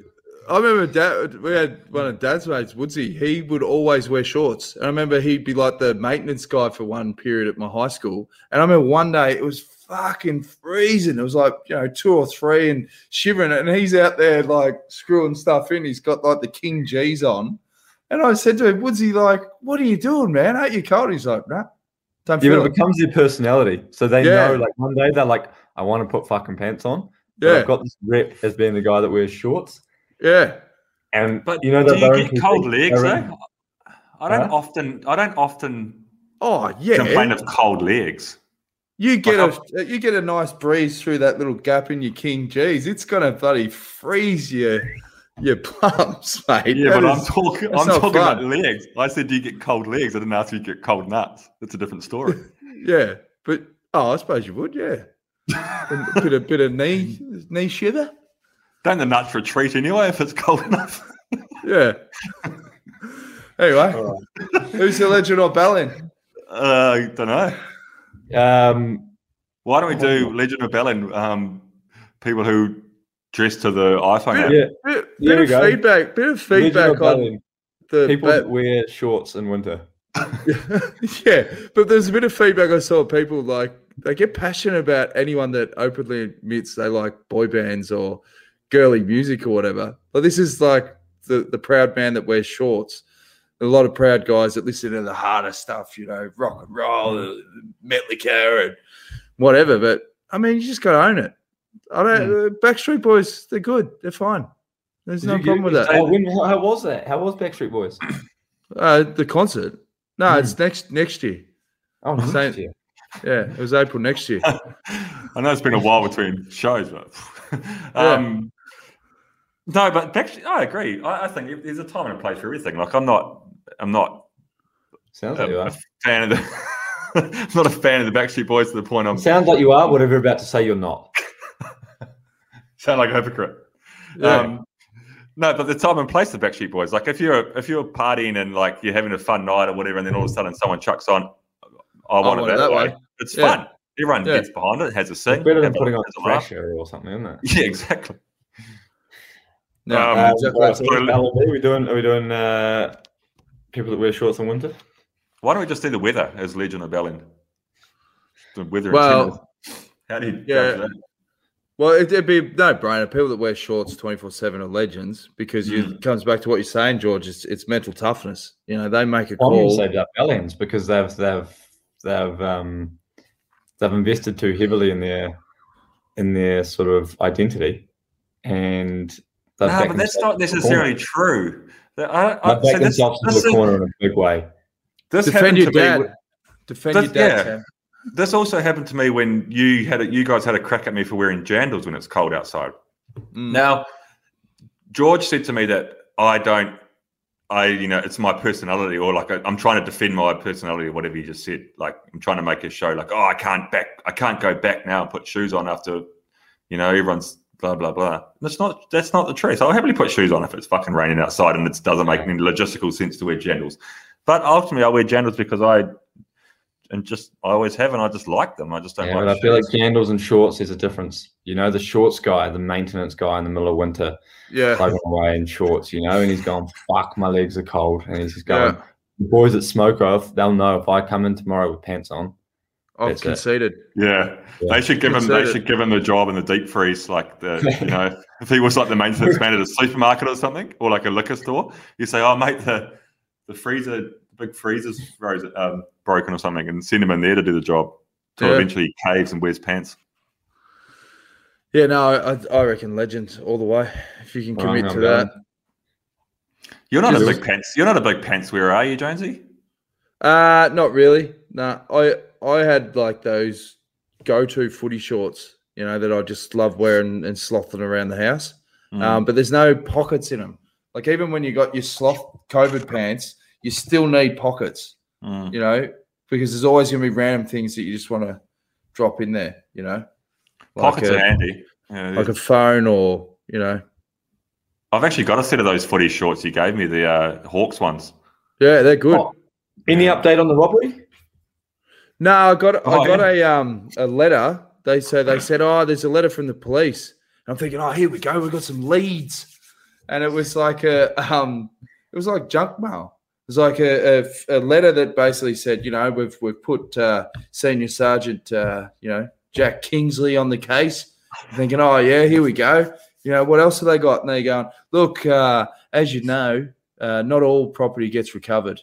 I remember dad, we had one of dad's mates, Woodsy. He would always wear shorts. And I remember he'd be like the maintenance guy for one period at my high school. And I remember one day it was fucking freezing. It was like, you know, two or three and shivering. And he's out there like screwing stuff in. He's got like the King Gee's on. And I said to him, Woodsy, like, what are you doing, man? Aren't you cold? He's like, nah, don't yeah, feel but it it. becomes their personality. So they Yeah. know, like one day they're like, I want to put fucking pants on. But Yeah, I've got this rep as being the guy that wears shorts. yeah. And But you know do you get cold legs though? in- I don't Huh? often I don't often Oh, yeah. complain of cold legs. You get Like, a you get a nice breeze through that little gap in your King Gee's. It's gonna bloody freeze your your plums, mate. Yeah, That but I'm talking. I'm not talking about legs. I said, do you get cold legs? I didn't ask if you get cold nuts. That's a different story. yeah, but oh, I suppose you would. Yeah, a bit of bit of knee knee shiver. Don't the nuts retreat anyway if it's cold enough? Yeah. anyway, who's the legend or Ballin? Uh, I don't know. Um, Why don't we do Legend of Bellin? Um, people who dress to the iPhone app. yeah, Bit, There bit of go. feedback. Bit of feedback on the people ba- that wear shorts in winter. yeah, but there's a bit of feedback I saw. People like they get passionate about anyone that openly admits they like boy bands or girly music or whatever. But this is like the the proud man that wears shorts. A lot of proud guys that listen to the harder stuff, you know, rock and roll, uh, Metallica, and whatever. But I mean, you just got to own it. I don't. uh, Backstreet Boys, they're good. They're fine. There's no Did you- problem with that. Oh, when, how, how was that? How was Backstreet Boys? Uh, the concert. No, it's next next year. Oh, Same- year. Yeah, it was April next year. I know it's been a while between shows, but um, no, but actually, I agree. I, I think there's a time and a place for everything. Like I'm not, I'm not Sounds a, like you are. a fan of the. Not a fan of the Backstreet Boys to the point I'm Sounds like you are. Whatever you're about to say, you're not. Sound like a hypocrite. Yeah. Um, no, but the time and place of Backstreet Boys. Like if you're if you're partying and like you're having a fun night or whatever, and then all of a sudden someone chucks on, I want, it that, way. It's Yeah. fun. Everyone Yeah. gets behind it, has a sing. It's better than putting on has a laugh. Thrasher or something, isn't it? Yeah, exactly. No, Um, Um, exactly. right, so are we doing? Are we doing uh, people that wear shorts in winter? Why don't we just do the weather as Legend of Bellin? The weather. Well, and how do you yeah. Judge that? Well, it, it'd be no brainer. People that wear shorts twenty four seven are legends because you, it comes back to what you're saying, George. It's, it's mental toughness. You know, they make a I'm going to call. say Dutch Aliens because they've they've they've um, they've invested too heavily in their in their sort of identity, and they've No, but that's not necessarily corner. true. I, I, They've so backed this, themselves this, into a is- corner in a big way. this Defend your dad. with- Defend Does- your dad. yeah. Sam. This also happened to me when you had a, you guys had a crack at me for wearing jandals when it's cold outside. Mm. Now, George said to me that I don't, I you know, it's my personality, or like I, I'm trying to defend my personality, or whatever you just said. Like I'm trying to make a show, like oh, I can't back, I can't go back now and put shoes on after, you know, everyone's blah blah blah. That's not that's not the truth. I'll happily put shoes on if it's fucking raining outside and it doesn't make any logistical sense to wear jandals. But ultimately, I wear jandals because I. And just I always have, and I just like them. I just don't Yeah, like. but I feel like shoes. candles and shorts. There's a difference. You know, the shorts guy, the maintenance guy in the middle of winter, Yeah. plugging away in shorts. You know, and he's going, "Fuck, my legs are cold," and he's just going. The boys that smoke off, they'll know if I come in tomorrow with pants on. I've That's it. conceded. Yeah. Yeah. they should give him. They should give him the job in the deep freeze, like the you know, if he was like the maintenance man at a supermarket or something, or like a liquor store. You say, "Oh, mate, the the freezer, the big freezer's frozen, um, broken or something," and send him in there to do the job. Till Yeah. eventually caves and wears pants. Yeah, no, I, I reckon legend all the way. If you can Well, commit to that. You're not a big pants. You're not a big pants wearer, are you, Jonesy? Uh not really. No, I I had like those go-to footy shorts, you know, that I just love wearing and slothing around the house. Mm. Um, but there's no pockets in them. Like even when you got your sloth COVID pants, you still need pockets, Mm. you know, because there's always going to be random things that you just want to drop in there, you know, like Pockets a, are handy. Yeah, like a phone or you know, I've actually got a set of those footy shorts you gave me, the uh, Hawks ones. yeah, they're good. Oh, Any update on the robbery? No, I got Oh, I got yeah. a um a letter. They so they said, oh, there's a letter from the police. And I'm thinking, oh, here we go. We've got some leads, and it was like a um, it was like junk mail. It was like a, a, a letter that basically said, you know, we've we've put uh, Senior Sergeant, uh, you know, Jack Kingsley on the case. I'm thinking, oh yeah, here we go. You know, what else have they got? And they're going, look, uh, as you know, uh, not all property gets recovered.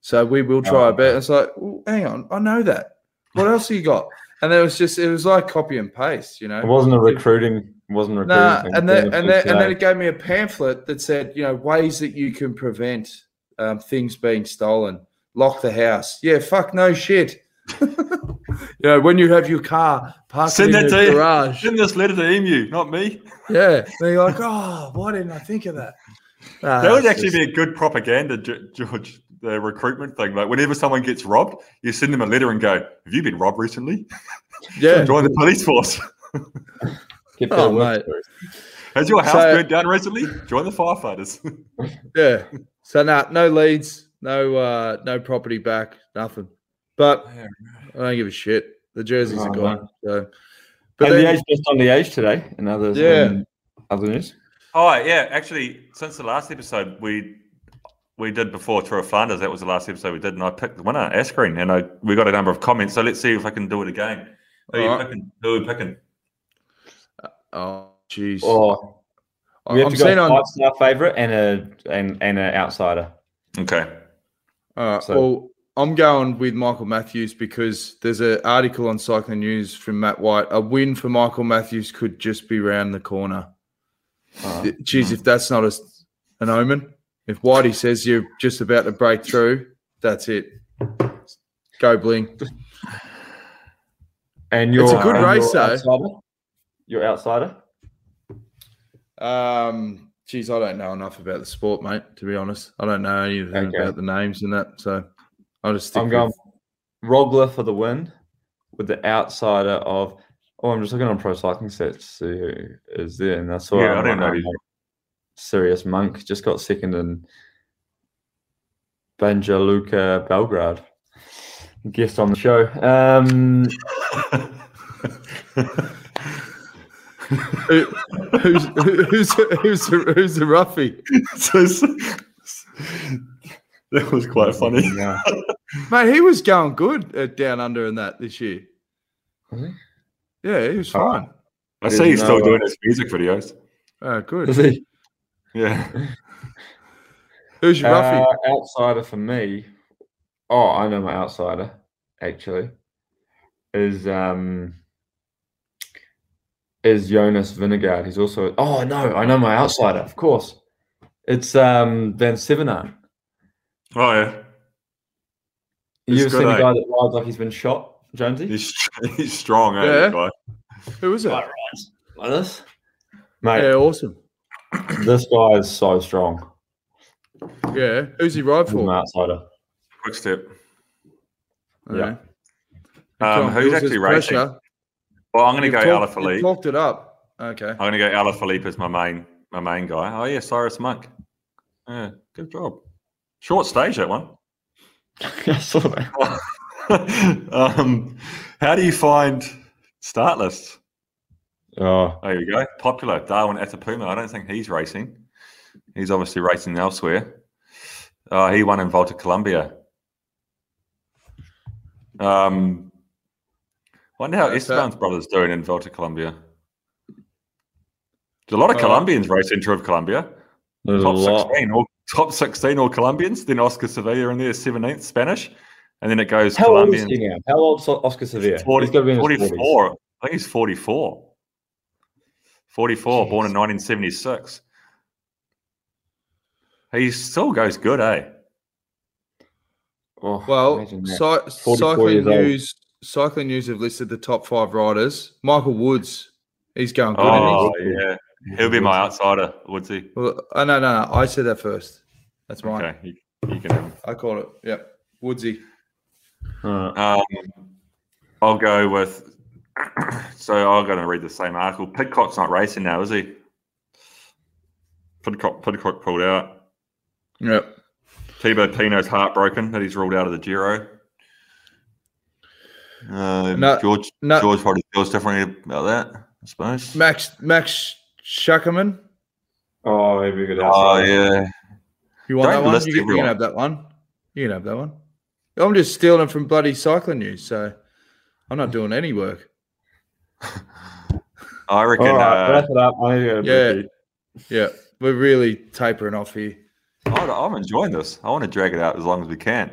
So we will try Oh, our best. It's like, well, hang on, I know that. What else have you got? And it was just, it was like copy and paste, you know. It wasn't a recruiting. Wasn't a recruiting. Nah, and then and then and then it gave me a pamphlet that said, you know, ways that you can prevent um, things being stolen. Lock the house. Yeah, fuck no shit. you You know, when you have your car parked Send in that the to garage. Send this letter to Emu, not me. Yeah. Then you're like, oh, why didn't I think of that? Nah, That would actually just- be a good propaganda, George. The recruitment thing, like whenever someone gets robbed, you send them a letter and go, "Have you been robbed recently? yeah. Join the police force. Get Oh, better work mate. Has your house So- burnt down recently? Join the firefighters." Yeah. So nah, no leads, no uh no property back, nothing. But I don't give a shit. The jerseys Oh, are gone. So But but the age just on the age today. And others, Yeah. um, other news. oh yeah, actually, since the last episode we we did before Tour of Flanders, that was the last episode we did, and I picked the winner, Asgreen, and I we got a number of comments. So let's see if I can do it again. Who are you Alright. picking? Who are we picking? oh jeez. Oh, we have I'm to go seeing on five star favorite and a and and an outsider. Okay. All right. So- well, I'm going with Michael Matthews because there's an article on Cycling News from Matt White. A win for Michael Matthews could just be round the corner. Uh, Th- Geez, if that's not a, an omen, if Whitey says you're just about to break through, that's it. Go bling. and you're It's a good and race, though. outsider? You're outsider. Um, geez, I don't know enough about the sport, mate. To be honest, I don't know anything Okay. about the names and that. So I'll just stick I'm with- going Roglic for the win with the outsider of. Oh, I'm just looking on ProCyclingStats to see who is there, and that's all. Yeah, I um, don't know who- Cyrus Monk just got second in Banja Luka Belgrade. Guest on the show. Um, Who- who's who's who's the, who's the roughie, So- so- that was quite funny. yeah. mate? He was going good at down under in that this year. Was he? Yeah, he was Oh. fine. I There's see he's still uh, doing his music videos. Oh, good. Was he? Yeah. Who's your roughie? Uh, outsider for me. Oh, I know my outsider actually is um is Jonas Vingegaard. He's also oh no, I know my outsider. Of course, it's um Van Sevenant. Oh yeah. You He's ever seen good, a eh? guy that rides like he's been shot, Jonesy? He's he's strong, eh? Yeah. that guy? Who was it? Like like this, mate. Yeah, awesome. This guy is so strong. Yeah, who's he ride He's my for? outsider. Quick step. Yeah. Um, who's actually his racing? pressure. Well, I'm going to go talked- you've Talked it up. Okay. I'm going to go Alaphilippe as my main my main guy. Oh yeah, Cyrus Monk. Yeah, good job. Short stage that one. I saw that. um, how do you find start lists? Oh, There you go. Popular Darwin Atapuma. I don't think he's racing. He's obviously racing elsewhere. Uh, he won in Volta Colombia. Um, wonder how That's that. Esteban's brothers doing in Volta Colombia. There's a lot of Uh, Colombians racing Tour of Colombia. there's a Top lot. 16, all, top 16 all Colombians. Then Oscar Sevilla in there, 17th Spanish. And then it goes How old is he now? How old's Oscar Sevilla? 40, he's got to be in his 40s. 44. I think he's 44. 44, born in 1976. He still goes good, eh? Oh, Well, imagine cy- cycling years old. news. Cycling news have listed the top five riders. Michael Woods, he's going good. Oh, isn't yeah. He'll be my outsider, would he? he? Well, oh, no, no, no. I said that first. That's mine. Okay, you, you can have him. I call it. Yep, Woodsy. Alright. Um, I'll go with. So I'm going to read the same article. Pidcock's not racing now, is he? Pidcock, Pidcock pulled out. Yep. Thibaut Pinot's heartbroken that he's ruled out of the Giro. Um, No, George no. George probably feels differently about that, I suppose. Max Max Schachmann. Oh, he'd be a good Oh outsider. yeah, You want Don't that one? You, can- you can have that one. You can have that one. I'm just stealing from bloody cycling news, so I'm not doing any work. I reckon. All right, uh, wrap it up. I need to go Yeah. Yeah, we're really tapering off here. I'm enjoying this. I want to drag it out as long as we can.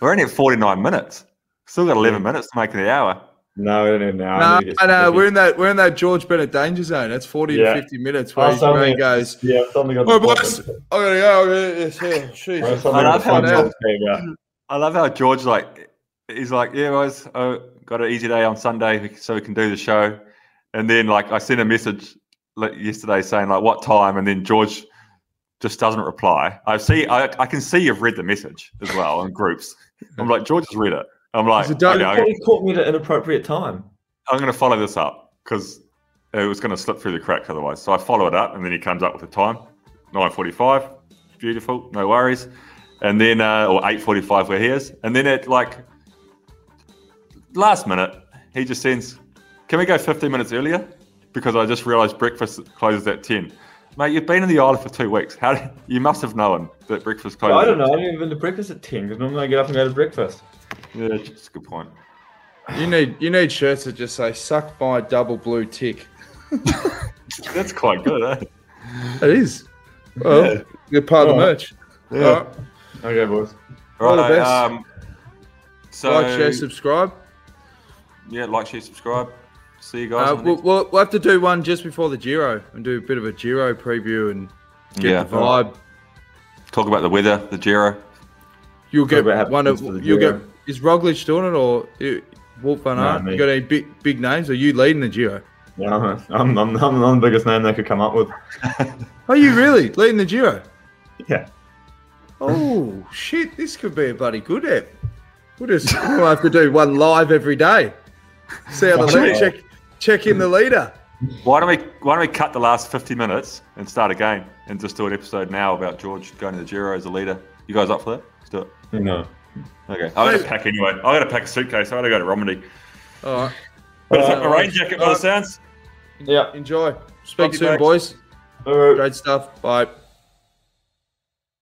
We're only at 49 minutes. Still got 11 minutes to make the hour. No, no, no. no. I No, need to no, we're in that we're in that George Bennett danger zone. That's 40 Yeah. to 50 minutes where Oh, his something- brain goes, Yeah, something got Oh, the boys, I gotta go. I gotta- It's here. Jeez. I love how George- came. I love how George like he's like, yeah, guys, uh, got an easy day on Sunday so we can do the show. And then like I sent a message like, yesterday saying like what time, and then George just doesn't reply. I see, I, I can see you've read the message as well in groups. I'm like George has read it. I'm like, Is it done? okay, You caught me at an inappropriate time. I'm going to follow this up because it was going to slip through the cracks otherwise. So I follow it up, and then he comes up with the time, 9:45. Beautiful, no worries. And then, uh, or 8:45 where he is, and then at like last minute, he just sends, "Can we go 15 minutes earlier?" Because I just realised breakfast closes at 10. Mate, you've been in the island for two weeks. How did, you must have known that breakfast closes. I don't know. I haven't even been to breakfast at 10 because normally I get up and go to breakfast. Yeah, that's a good point. You need you need shirts that just say "suck my double blue tick." That's quite good, eh? It is. Well, you're part of the Alright. merch. Yeah. All right. Okay, boys. All the best. Um, so like, share, subscribe. yeah, like, share, subscribe. See you guys. Uh, we'll, next- we'll, we'll have to do one just before the Giro and do a bit of a Giro preview and get Yeah. the vibe. talk about the weather, the Giro. You'll get one of happens for the you'll Giro. get is Roglic doing it or Wout van Aert? me. you got any big big names? Or are you leading the Giro? Yeah, I'm, I'm, I'm, I'm, I'm the biggest name they could come up with. Are you really leading the Giro? Yeah. Oh shit! This could be a bloody good app. We'll just we'll have to do one live every day. See how the Actually- lead check check in the leader. Why don't we why don't we cut the last fifty minutes and start again and just do an episode now about George going to the Giro as a leader? You guys up for that? Let's do it. No. Okay. I gotta pack anyway. I gotta pack a suitcase. I gotta go to Romandy. All right. But it's Uh, like my rain jacket by the uh, sounds. Yeah. Enjoy. Speak you, soon, Dax. boys. All right. Great stuff. Bye.